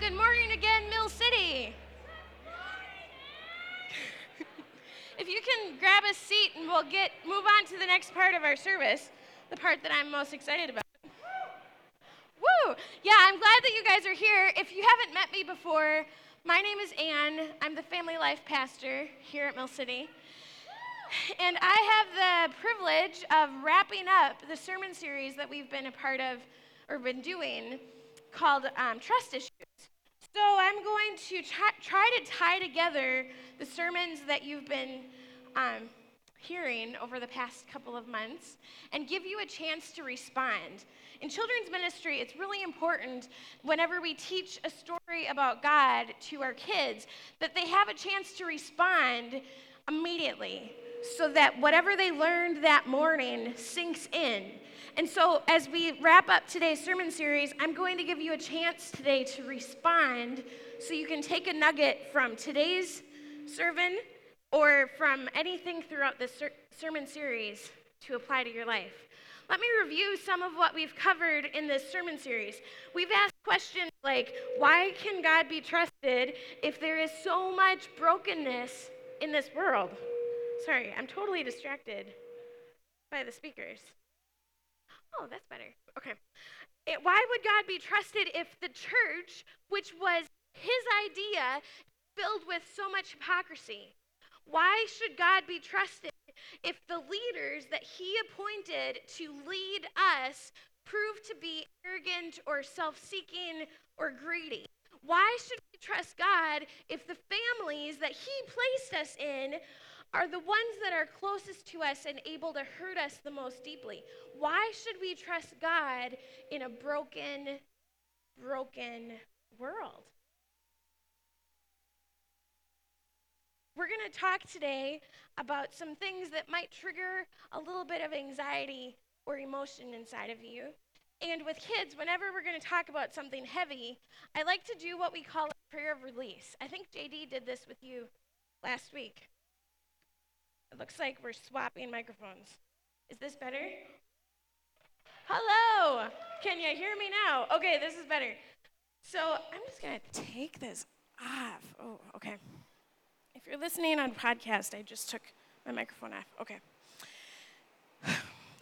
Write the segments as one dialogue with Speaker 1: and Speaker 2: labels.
Speaker 1: Good morning again, Mill City. if you can grab a seat and we'll get move on to the next part of our service, the part that I'm most excited about. Woo! Yeah, I'm glad that you guys are here. If you haven't met me before, my name is Anne. I'm the family life pastor here at Mill City. And I have the privilege of wrapping up the sermon series that we've been a part of or been doing called um, Trust Issues. So I'm going to try, try, to tie together the sermons that you've been um, hearing over the past couple of months and give you a chance to respond. In children's ministry, it's really important whenever we teach a story about God to our kids that they have a chance to respond immediately so that whatever they learned that morning sinks in. And so, as we wrap up today's sermon series, I'm going to give you a chance today to respond so you can take a nugget from today's sermon or from anything throughout this ser- sermon series to apply to your life. Let me review some of what we've covered in this sermon series. We've asked questions like why can God be trusted if there is so much brokenness in this world? Sorry, I'm totally distracted by the speakers. Oh, that's better. Okay. It, why would God be trusted if the church, which was his idea, filled with so much hypocrisy? Why should God be trusted if the leaders that he appointed to lead us prove to be arrogant or self seeking or greedy? Why should we trust God if the families that he placed us in are the ones that are closest to us and able to hurt us the most deeply. Why should we trust God in a broken, broken world? We're going to talk today about some things that might trigger a little bit of anxiety or emotion inside of you. And with kids, whenever we're going to talk about something heavy, I like to do what we call a prayer of release. I think JD did this with you last week. It looks like we're swapping microphones. Is this better? Hello. Can you hear me now? Okay, this is better. So I'm just to take this off. Oh, okay. If you're listening on podcast, I just took my microphone off. Okay.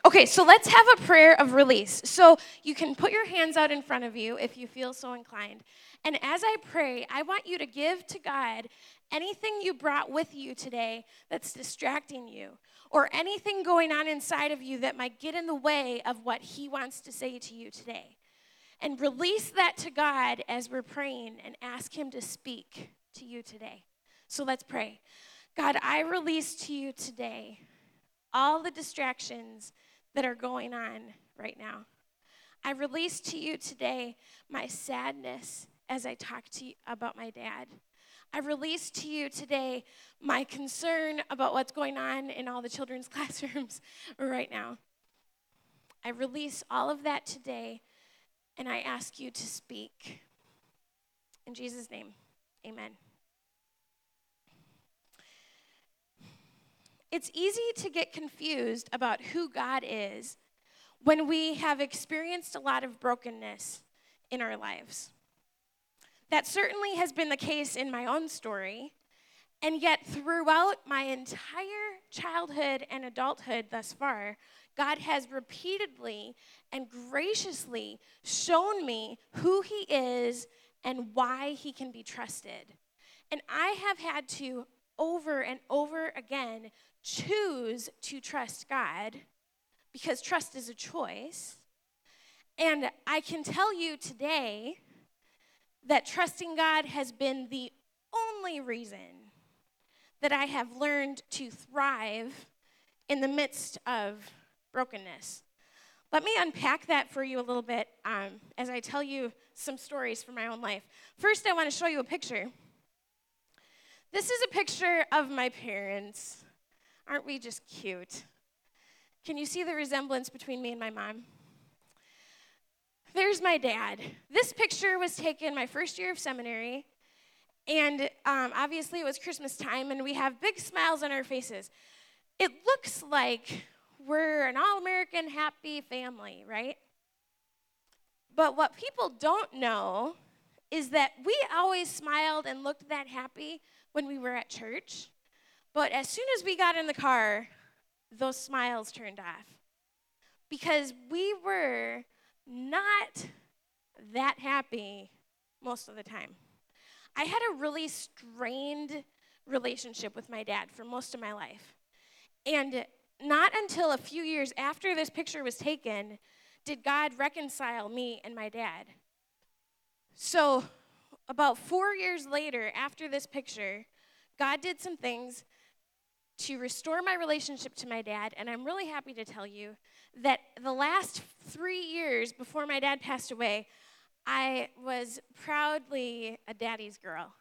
Speaker 1: Okay, so let's have a prayer of release. So you can put your hands out in front of you if you feel so inclined. And as I pray, I want you to give to God anything you brought with you today that's distracting you, or anything going on inside of you that might get in the way of what He wants to say to you today. And release that to God as we're praying and ask Him to speak to you today. So let's pray. God, I release to you today all the distractions that are going on right now. I release to you today my sadness as I talk to you about my dad. I release to you today my concern about what's going on in all the children's classrooms right now. I release all of that today, and I ask you to speak. In Jesus' name, amen. It's easy to get confused about who God is when we have experienced a lot of brokenness in our lives. That certainly has been the case in my own story. And yet, throughout my entire childhood and adulthood thus far, God has repeatedly and graciously shown me who He is and why He can be trusted. And I have had to, over and over again, choose to trust God because trust is a choice. And I can tell you today that trusting God has been the only reason that I have learned to thrive in the midst of brokenness. Let me unpack that for you a little bit um, as I tell you some stories from my own life. First, I want to show you a picture. This is a picture of my parents. Aren't we just cute? Can you see the resemblance between me and my mom? There's my dad. This picture was taken my first year of seminary, and um, obviously it was Christmas time, and we have big smiles on our faces. It looks like we're an all American happy family, right? But what people don't know is that we always smiled and looked that happy when we were at church. But as soon as we got in the car, those smiles turned off because we were not that happy most of the time. I had a really strained relationship with my dad for most of my life. And not until a few years after this picture was taken did God reconcile me and my dad. So, about four years later, after this picture, God did some things to restore my relationship to my dad, and I'm really happy to tell you that the last three years before my dad passed away, I was proudly a daddy's girl.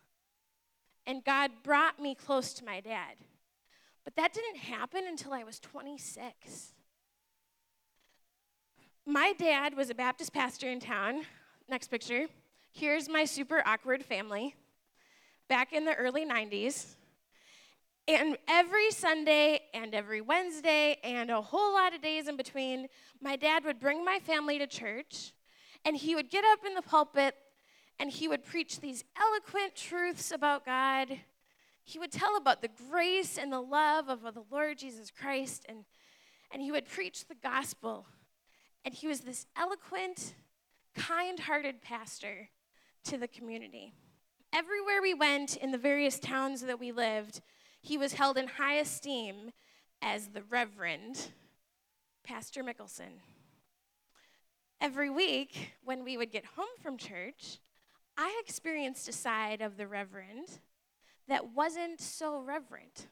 Speaker 1: And God brought me close to my dad. But that didn't happen until I was 26. My dad was a Baptist pastor in town. Next picture. Here's my super awkward family back in the early 90s. And every Sunday and every Wednesday and a whole lot of days in between, my dad would bring my family to church and he would get up in the pulpit and he would preach these eloquent truths about God. He would tell about the grace and the love of the Lord Jesus Christ and, and he would preach the gospel. And he was this eloquent, kind hearted pastor to the community. Everywhere we went in the various towns that we lived, he was held in high esteem as the Reverend Pastor Mickelson. Every week, when we would get home from church, I experienced a side of the Reverend that wasn't so reverent.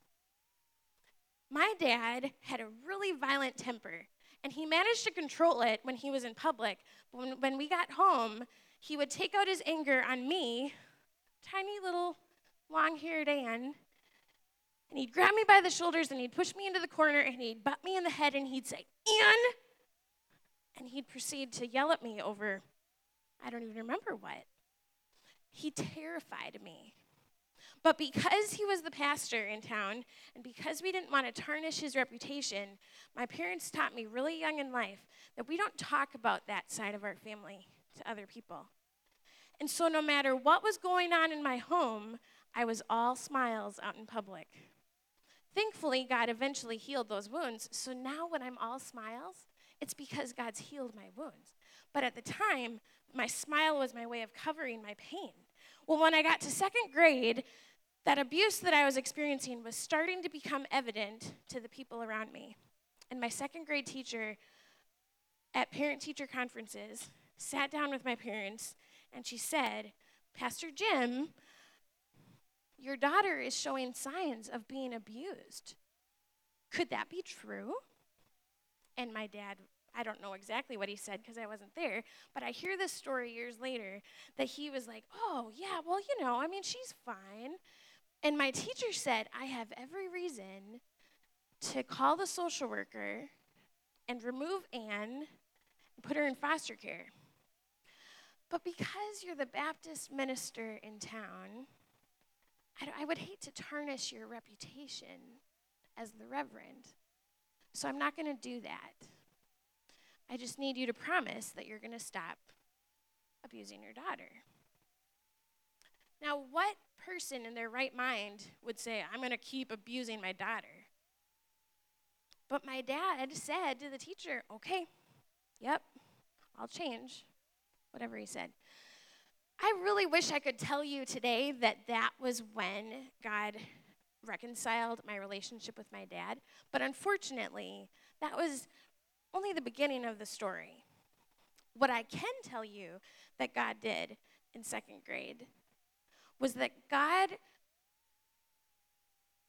Speaker 1: My dad had a really violent temper, and he managed to control it when he was in public. But when, when we got home, he would take out his anger on me, tiny little long haired Ann, and he'd grab me by the shoulders and he'd push me into the corner and he'd butt me in the head and he'd say, Ann! And he'd proceed to yell at me over, I don't even remember what. He terrified me. But because he was the pastor in town, and because we didn't want to tarnish his reputation, my parents taught me really young in life that we don't talk about that side of our family to other people. And so, no matter what was going on in my home, I was all smiles out in public. Thankfully, God eventually healed those wounds. So now when I'm all smiles, it's because God's healed my wounds. But at the time, my smile was my way of covering my pain. Well, when I got to second grade, that abuse that I was experiencing was starting to become evident to the people around me. And my second grade teacher at parent teacher conferences sat down with my parents and she said, Pastor Jim, your daughter is showing signs of being abused. Could that be true? And my dad, I don't know exactly what he said because I wasn't there, but I hear this story years later that he was like, oh, yeah, well, you know, I mean, she's fine. And my teacher said, I have every reason to call the social worker and remove Ann and put her in foster care. But because you're the Baptist minister in town, I, I would hate to tarnish your reputation as the Reverend. So I'm not going to do that. I just need you to promise that you're going to stop abusing your daughter. Now, what person in their right mind would say, I'm going to keep abusing my daughter? But my dad said to the teacher, Okay, yep, I'll change. Whatever he said. I really wish I could tell you today that that was when God reconciled my relationship with my dad, but unfortunately, that was only the beginning of the story. What I can tell you that God did in second grade was that God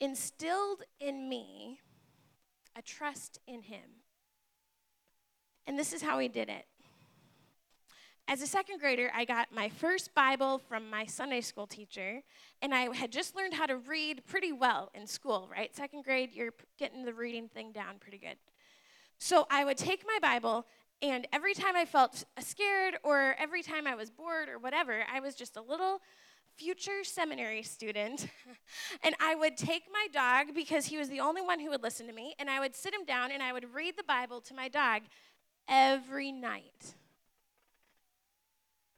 Speaker 1: instilled in me a trust in Him. And this is how He did it. As a second grader, I got my first Bible from my Sunday school teacher, and I had just learned how to read pretty well in school, right? Second grade, you're getting the reading thing down pretty good. So I would take my Bible, and every time I felt uh, scared or every time I was bored or whatever, I was just a little future seminary student, and I would take my dog because he was the only one who would listen to me, and I would sit him down and I would read the Bible to my dog every night.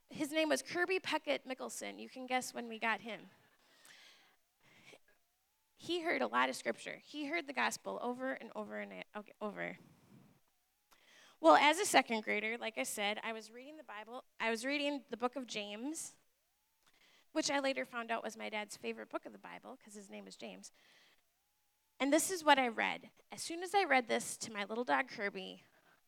Speaker 1: His name was Kirby Puckett Mickelson. You can guess when we got him. He heard a lot of scripture. He heard the gospel over and over and over. Well, as a second grader, like I said, I was reading the Bible. I was reading the book of James, which I later found out was my dad's favorite book of the Bible because his name is James. And this is what I read. As soon as I read this to my little dog Kirby,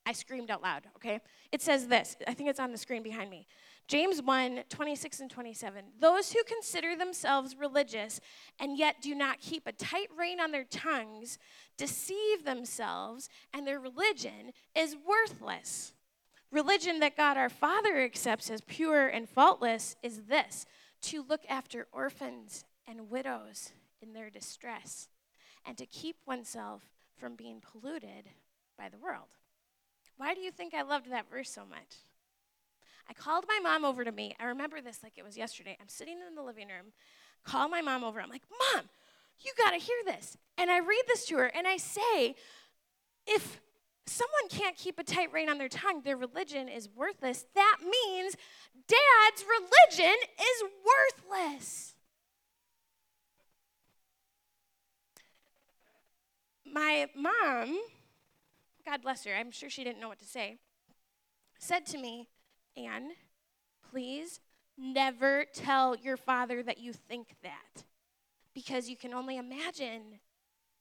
Speaker 1: I screamed out loud, okay? It says this. I think it's on the screen behind me. James 1 26 and 27. Those who consider themselves religious and yet do not keep a tight rein on their tongues deceive themselves, and their religion is worthless. Religion that God our Father accepts as pure and faultless is this to look after orphans and widows in their distress, and to keep oneself from being polluted by the world. Why do you think I loved that verse so much? I called my mom over to me. I remember this like it was yesterday. I'm sitting in the living room, call my mom over. I'm like, Mom, you got to hear this. And I read this to her and I say, if someone can't keep a tight rein on their tongue, their religion is worthless. That means dad's religion is worthless. My mom, God bless her, I'm sure she didn't know what to say, said to me, Anne, please never tell your father that you think that because you can only imagine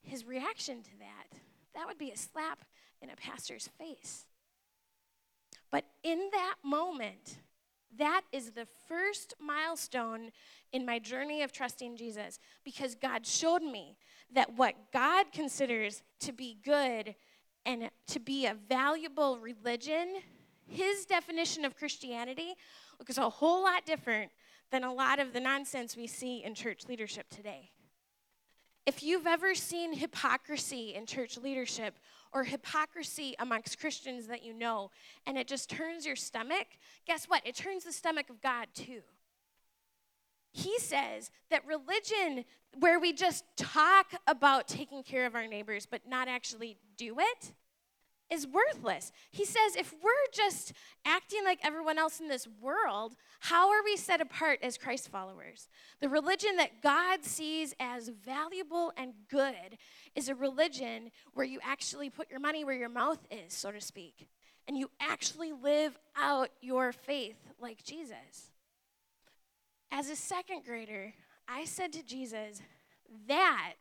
Speaker 1: his reaction to that. That would be a slap in a pastor's face. But in that moment, that is the first milestone in my journey of trusting Jesus because God showed me that what God considers to be good and to be a valuable religion, his definition of Christianity looks a whole lot different than a lot of the nonsense we see in church leadership today. If you've ever seen hypocrisy in church leadership or hypocrisy amongst Christians that you know, and it just turns your stomach, guess what? It turns the stomach of God too. He says that religion, where we just talk about taking care of our neighbors but not actually do it, is worthless. He says if we're just acting like everyone else in this world, how are we set apart as Christ followers? The religion that God sees as valuable and good is a religion where you actually put your money where your mouth is, so to speak, and you actually live out your faith like Jesus. As a second grader, I said to Jesus, That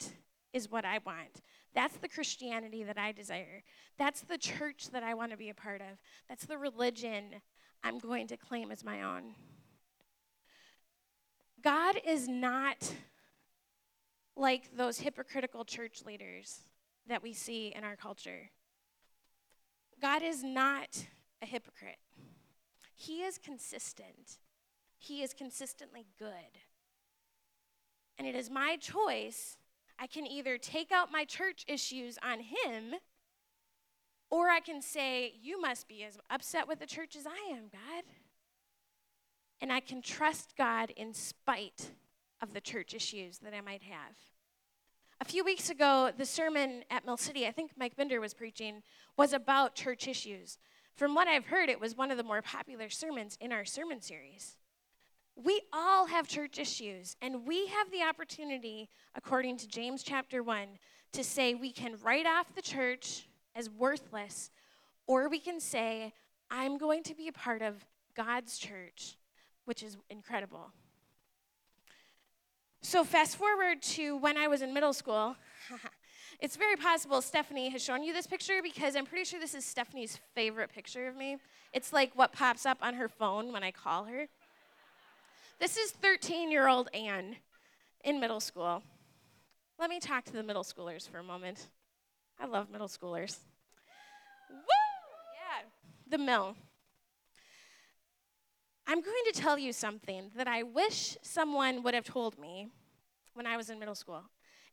Speaker 1: is what I want. That's the Christianity that I desire. That's the church that I want to be a part of. That's the religion I'm going to claim as my own. God is not like those hypocritical church leaders that we see in our culture. God is not a hypocrite. He is consistent. He is consistently good. And it is my choice I can either take out my church issues on him, or I can say, You must be as upset with the church as I am, God. And I can trust God in spite of the church issues that I might have. A few weeks ago, the sermon at Mill City, I think Mike Binder was preaching, was about church issues. From what I've heard, it was one of the more popular sermons in our sermon series. We all have church issues, and we have the opportunity, according to James chapter 1, to say we can write off the church as worthless, or we can say, I'm going to be a part of God's church, which is incredible. So, fast forward to when I was in middle school. it's very possible Stephanie has shown you this picture because I'm pretty sure this is Stephanie's favorite picture of me. It's like what pops up on her phone when I call her. This is 13 year old Anne in middle school. Let me talk to the middle schoolers for a moment. I love middle schoolers. Woo! Yeah, the mill. I'm going to tell you something that I wish someone would have told me when I was in middle school.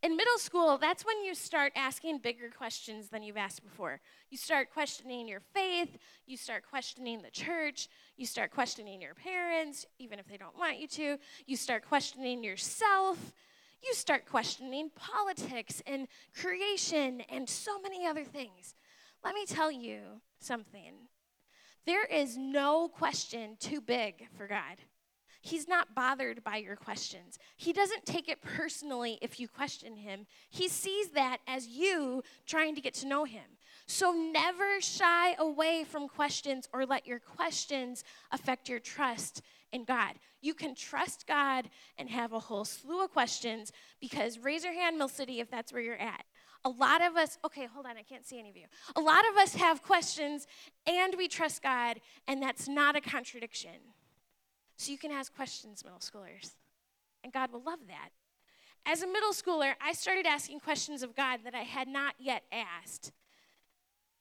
Speaker 1: In middle school, that's when you start asking bigger questions than you've asked before. You start questioning your faith, you start questioning the church, you start questioning your parents, even if they don't want you to. You start questioning yourself. You start questioning politics and creation and so many other things. Let me tell you something. There is no question too big for God. He's not bothered by your questions. He doesn't take it personally if you question him. He sees that as you trying to get to know him. So never shy away from questions or let your questions affect your trust in God. You can trust God and have a whole slew of questions because raise your hand, Mill City, if that's where you're at. A lot of us, okay, hold on, I can't see any of you. A lot of us have questions and we trust God, and that's not a contradiction. So you can ask questions, middle schoolers, and God will love that. As a middle schooler, I started asking questions of God that I had not yet asked.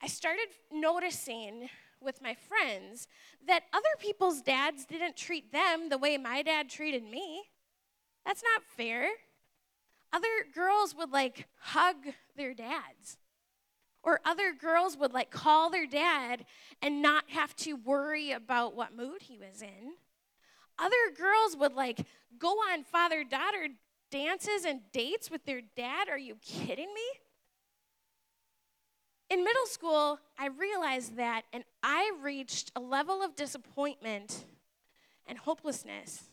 Speaker 1: I started noticing with my friends that other people's dads didn't treat them the way my dad treated me. That's not fair. Other girls would like hug their dads. Or other girls would like call their dad and not have to worry about what mood he was in. Other girls would like go on father daughter dances and dates with their dad. Are you kidding me? In middle school, I realized that, and I reached a level of disappointment and hopelessness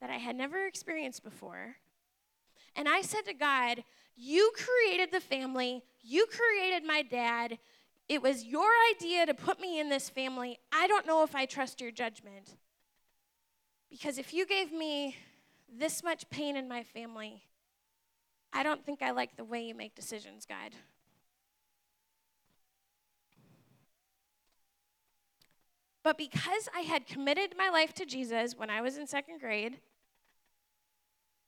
Speaker 1: that I had never experienced before. And I said to God, You created the family, you created my dad. It was your idea to put me in this family. I don't know if I trust your judgment. Because if you gave me this much pain in my family, I don't think I like the way you make decisions, God. But because I had committed my life to Jesus when I was in second grade,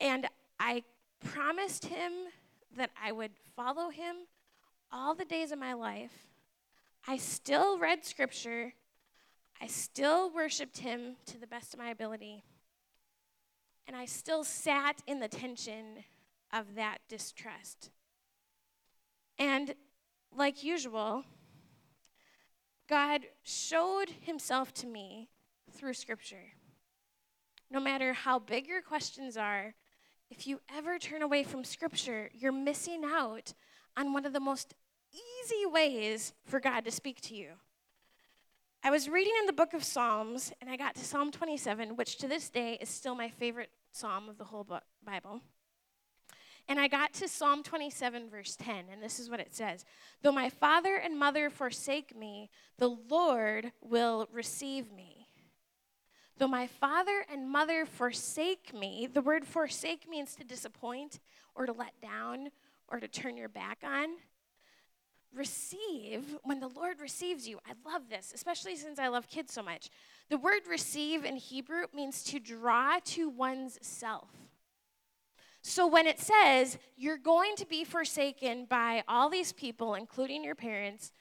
Speaker 1: and I promised him that I would follow him all the days of my life, I still read scripture. I still worshiped him to the best of my ability. And I still sat in the tension of that distrust. And like usual, God showed himself to me through Scripture. No matter how big your questions are, if you ever turn away from Scripture, you're missing out on one of the most easy ways for God to speak to you. I was reading in the book of Psalms, and I got to Psalm 27, which to this day is still my favorite psalm of the whole book, Bible. And I got to Psalm 27, verse 10, and this is what it says Though my father and mother forsake me, the Lord will receive me. Though my father and mother forsake me, the word forsake means to disappoint or to let down or to turn your back on. Receive, when the Lord receives you, I love this, especially since I love kids so much. The word receive in Hebrew means to draw to one's self. So when it says you're going to be forsaken by all these people, including your parents,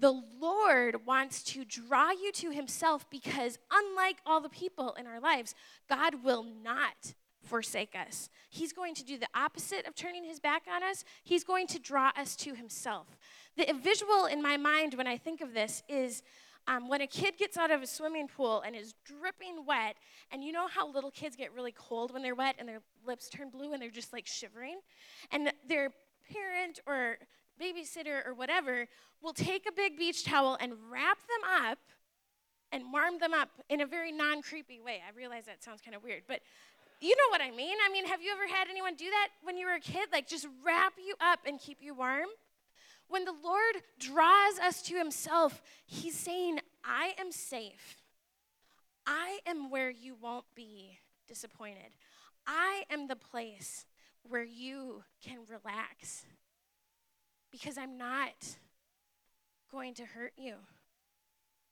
Speaker 1: the Lord wants to draw you to Himself because, unlike all the people in our lives, God will not forsake us. He's going to do the opposite of turning His back on us, He's going to draw us to Himself. The visual in my mind when I think of this is um, when a kid gets out of a swimming pool and is dripping wet, and you know how little kids get really cold when they're wet and their lips turn blue and they're just like shivering? And their parent or babysitter or whatever will take a big beach towel and wrap them up and warm them up in a very non creepy way. I realize that sounds kind of weird, but you know what I mean. I mean, have you ever had anyone do that when you were a kid? Like just wrap you up and keep you warm? When the Lord draws us to Himself, He's saying, I am safe. I am where you won't be disappointed. I am the place where you can relax because I'm not going to hurt you,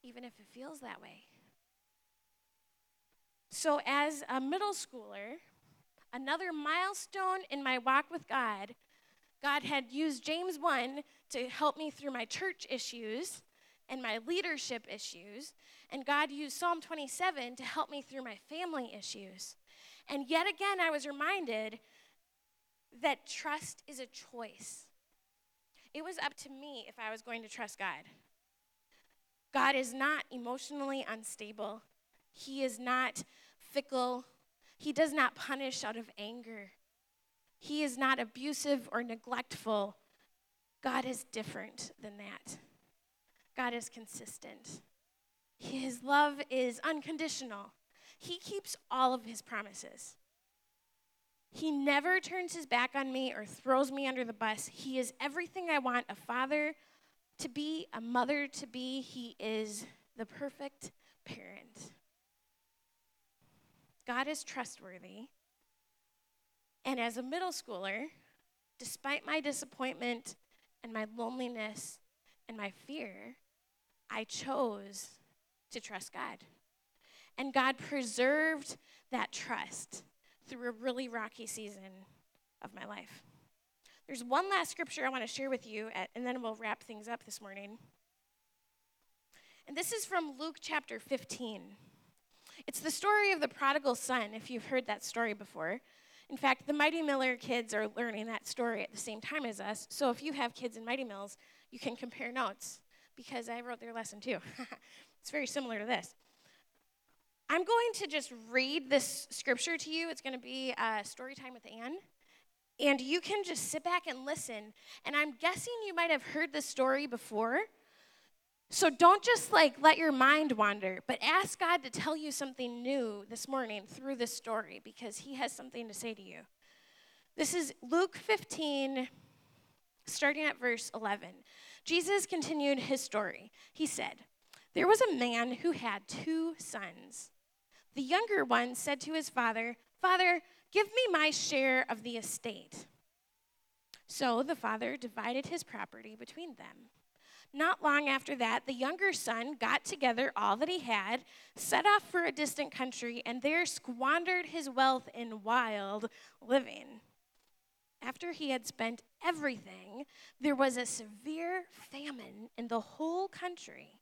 Speaker 1: even if it feels that way. So, as a middle schooler, another milestone in my walk with God, God had used James 1 to help me through my church issues and my leadership issues. And God used Psalm 27 to help me through my family issues. And yet again, I was reminded that trust is a choice. It was up to me if I was going to trust God. God is not emotionally unstable, He is not fickle, He does not punish out of anger, He is not abusive or neglectful God is different than that. God is consistent. His love is unconditional. He keeps all of his promises. He never turns his back on me or throws me under the bus. He is everything I want a father to be, a mother to be. He is the perfect parent. God is trustworthy. And as a middle schooler, despite my disappointment and my loneliness and my fear, I chose to trust God. And God preserved that trust through a really rocky season of my life. There's one last scripture I want to share with you, and then we'll wrap things up this morning. And this is from Luke chapter 15. It's the story of the prodigal son, if you've heard that story before. In fact, the Mighty Miller kids are learning that story at the same time as us. So if you have kids in Mighty Mills, you can compare notes because I wrote their lesson too. it's very similar to this. I'm going to just read this scripture to you. It's going to be a story time with Anne. And you can just sit back and listen. And I'm guessing you might have heard this story before. So don't just like let your mind wander, but ask God to tell you something new this morning through this story because he has something to say to you. This is Luke 15, starting at verse 11. Jesus continued his story. He said, There was a man who had two sons. The younger one said to his father, Father, give me my share of the estate. So the father divided his property between them. Not long after that, the younger son got together all that he had, set off for a distant country, and there squandered his wealth in wild living. After he had spent everything, there was a severe famine in the whole country,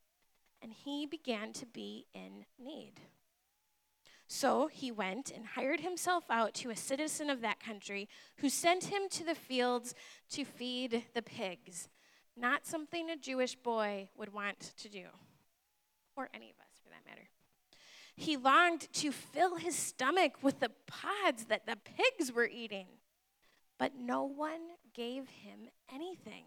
Speaker 1: and he began to be in need. So he went and hired himself out to a citizen of that country who sent him to the fields to feed the pigs. Not something a Jewish boy would want to do, or any of us for that matter. He longed to fill his stomach with the pods that the pigs were eating, but no one gave him anything.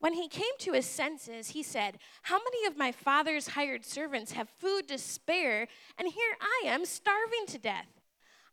Speaker 1: When he came to his senses, he said, How many of my father's hired servants have food to spare, and here I am starving to death?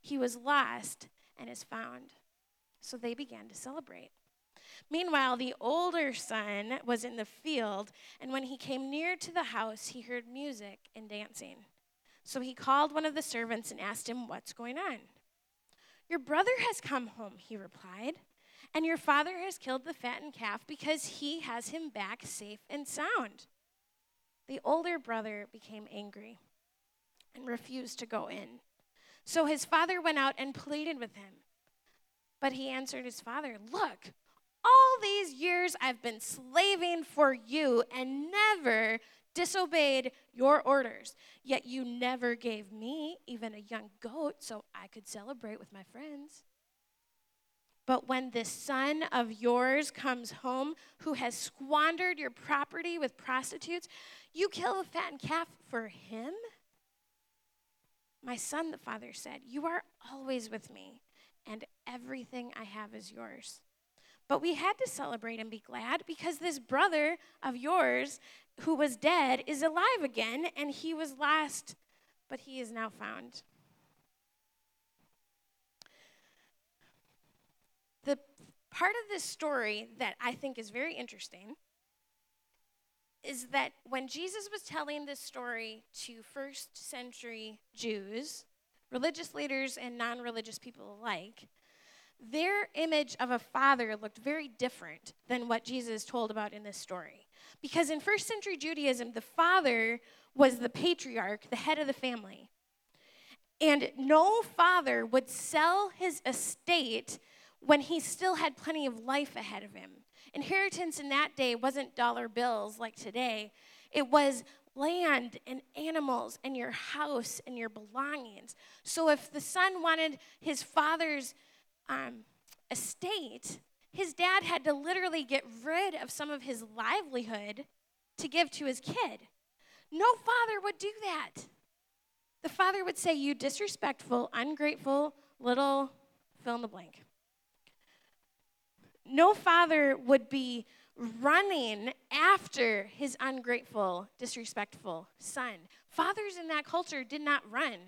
Speaker 1: He was lost and is found. So they began to celebrate. Meanwhile, the older son was in the field, and when he came near to the house, he heard music and dancing. So he called one of the servants and asked him, What's going on? Your brother has come home, he replied, and your father has killed the fattened calf because he has him back safe and sound. The older brother became angry and refused to go in. So his father went out and pleaded with him. But he answered his father, Look, all these years I've been slaving for you and never disobeyed your orders. Yet you never gave me even a young goat so I could celebrate with my friends. But when this son of yours comes home who has squandered your property with prostitutes, you kill a fattened calf for him? My son, the father said, You are always with me, and everything I have is yours. But we had to celebrate and be glad because this brother of yours who was dead is alive again, and he was lost, but he is now found. The part of this story that I think is very interesting is that when Jesus was telling this story to first century Jews religious leaders and non religious people alike, their image of a father looked very different than what Jesus told about in this story. Because in first century Judaism, the father was the patriarch, the head of the family. And no father would sell his estate when he still had plenty of life ahead of him. Inheritance in that day wasn't dollar bills like today, it was land and animals and your house and your belongings. So if the son wanted his father's um, estate, his dad had to literally get rid of some of his livelihood to give to his kid. No father would do that. The father would say, You disrespectful, ungrateful, little fill in the blank. No father would be running after his ungrateful, disrespectful son. Fathers in that culture did not run.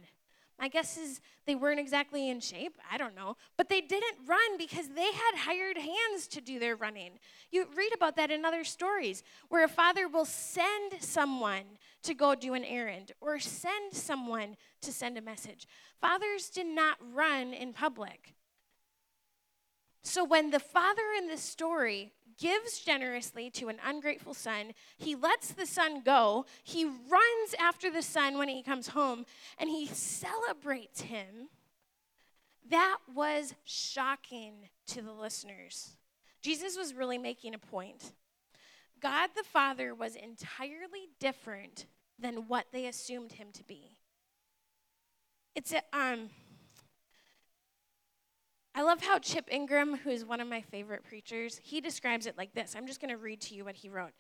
Speaker 1: My guess is they weren't exactly in shape. I don't know. But they didn't run because they had hired hands to do their running. You read about that in other stories where a father will send someone to go do an errand or send someone to send a message. Fathers did not run in public. So when the father in this story gives generously to an ungrateful son. He lets the son go. He runs after the son when he comes home and he celebrates him. That was shocking to the listeners. Jesus was really making a point. God the Father was entirely different than what they assumed him to be. It's a, um, I love how Chip Ingram, who is one of my favorite preachers, he describes it like this. I'm just going to read to you what he wrote.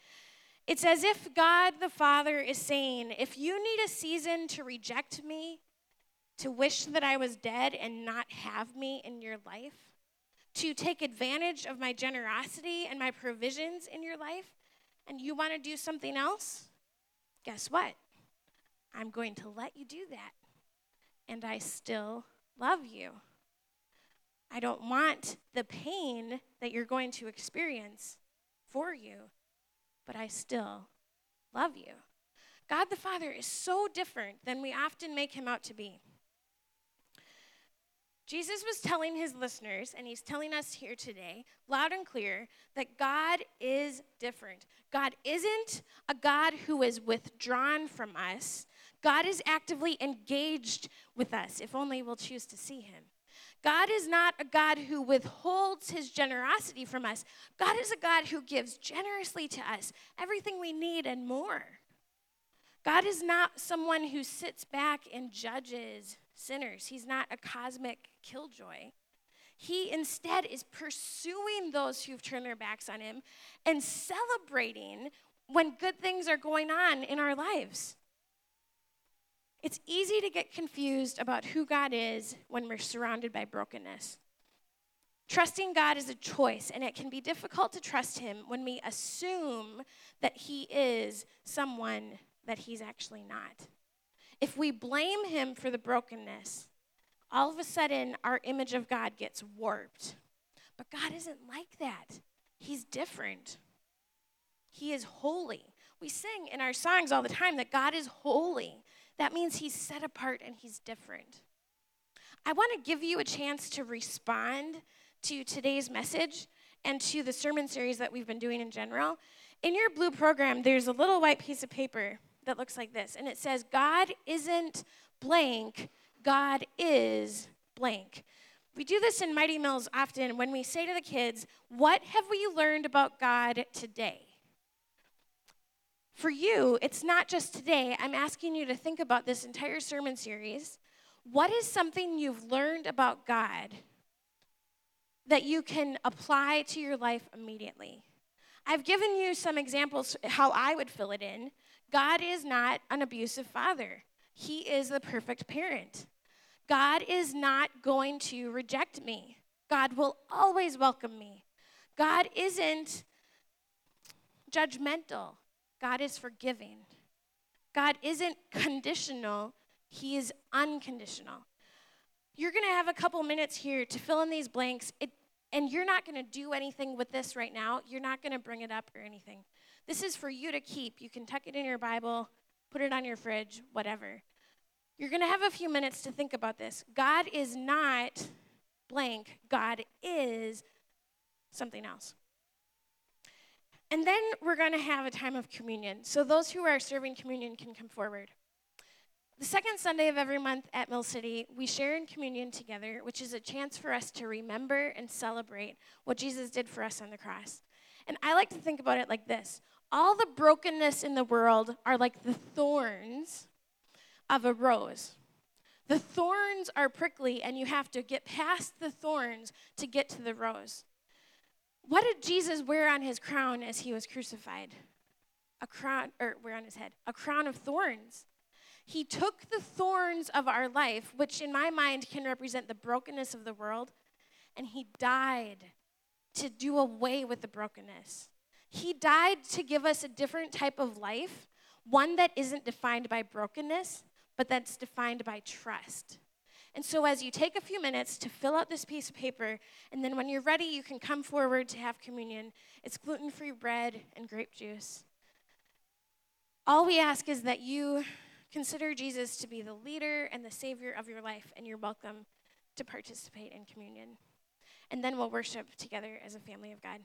Speaker 1: It's as if God the Father is saying, if you need a season to reject me, to wish that I was dead and not have me in your life, to take advantage of my generosity and my provisions in your life, and you want to do something else, guess what? I'm going to let you do that. And I still love you. I don't want the pain that you're going to experience for you, but I still love you. God the Father is so different than we often make him out to be. Jesus was telling his listeners, and he's telling us here today, loud and clear, that God is different. God isn't a God who is withdrawn from us. God is actively engaged with us, if only we'll choose to see him. God is not a God who withholds his generosity from us. God is a God who gives generously to us everything we need and more. God is not someone who sits back and judges sinners, He's not a cosmic killjoy. He instead is pursuing those who've turned their backs on Him and celebrating when good things are going on in our lives. It's easy to get confused about who God is when we're surrounded by brokenness. Trusting God is a choice, and it can be difficult to trust Him when we assume that He is someone that He's actually not. If we blame Him for the brokenness, all of a sudden our image of God gets warped. But God isn't like that, He's different. He is holy. We sing in our songs all the time that God is holy. That means he's set apart and he's different. I want to give you a chance to respond to today's message and to the sermon series that we've been doing in general. In your blue program, there's a little white piece of paper that looks like this, and it says, God isn't blank, God is blank. We do this in Mighty Mills often when we say to the kids, What have we learned about God today? For you, it's not just today. I'm asking you to think about this entire sermon series. What is something you've learned about God that you can apply to your life immediately? I've given you some examples how I would fill it in. God is not an abusive father. He is the perfect parent. God is not going to reject me. God will always welcome me. God isn't judgmental. God is forgiving. God isn't conditional, He is unconditional. You're going to have a couple minutes here to fill in these blanks, it, and you're not going to do anything with this right now. You're not going to bring it up or anything. This is for you to keep. You can tuck it in your Bible, put it on your fridge, whatever. you're going to have a few minutes to think about this. God is not blank, God is something else. And then we're going to have a time of communion. So those who are serving communion can come forward. The second Sunday of every month at Mill City, we share in communion together, which is a chance for us to remember and celebrate what Jesus did for us on the cross. And I like to think about it like this all the brokenness in the world are like the thorns of a rose. The thorns are prickly, and you have to get past the thorns to get to the rose. What did Jesus wear on his crown as he was crucified? A crown, or wear on his head? A crown of thorns. He took the thorns of our life, which in my mind can represent the brokenness of the world, and he died to do away with the brokenness. He died to give us a different type of life, one that isn't defined by brokenness, but that's defined by trust. And so, as you take a few minutes to fill out this piece of paper, and then when you're ready, you can come forward to have communion. It's gluten free bread and grape juice. All we ask is that you consider Jesus to be the leader and the savior of your life, and you're welcome to participate in communion. And then we'll worship together as a family of God.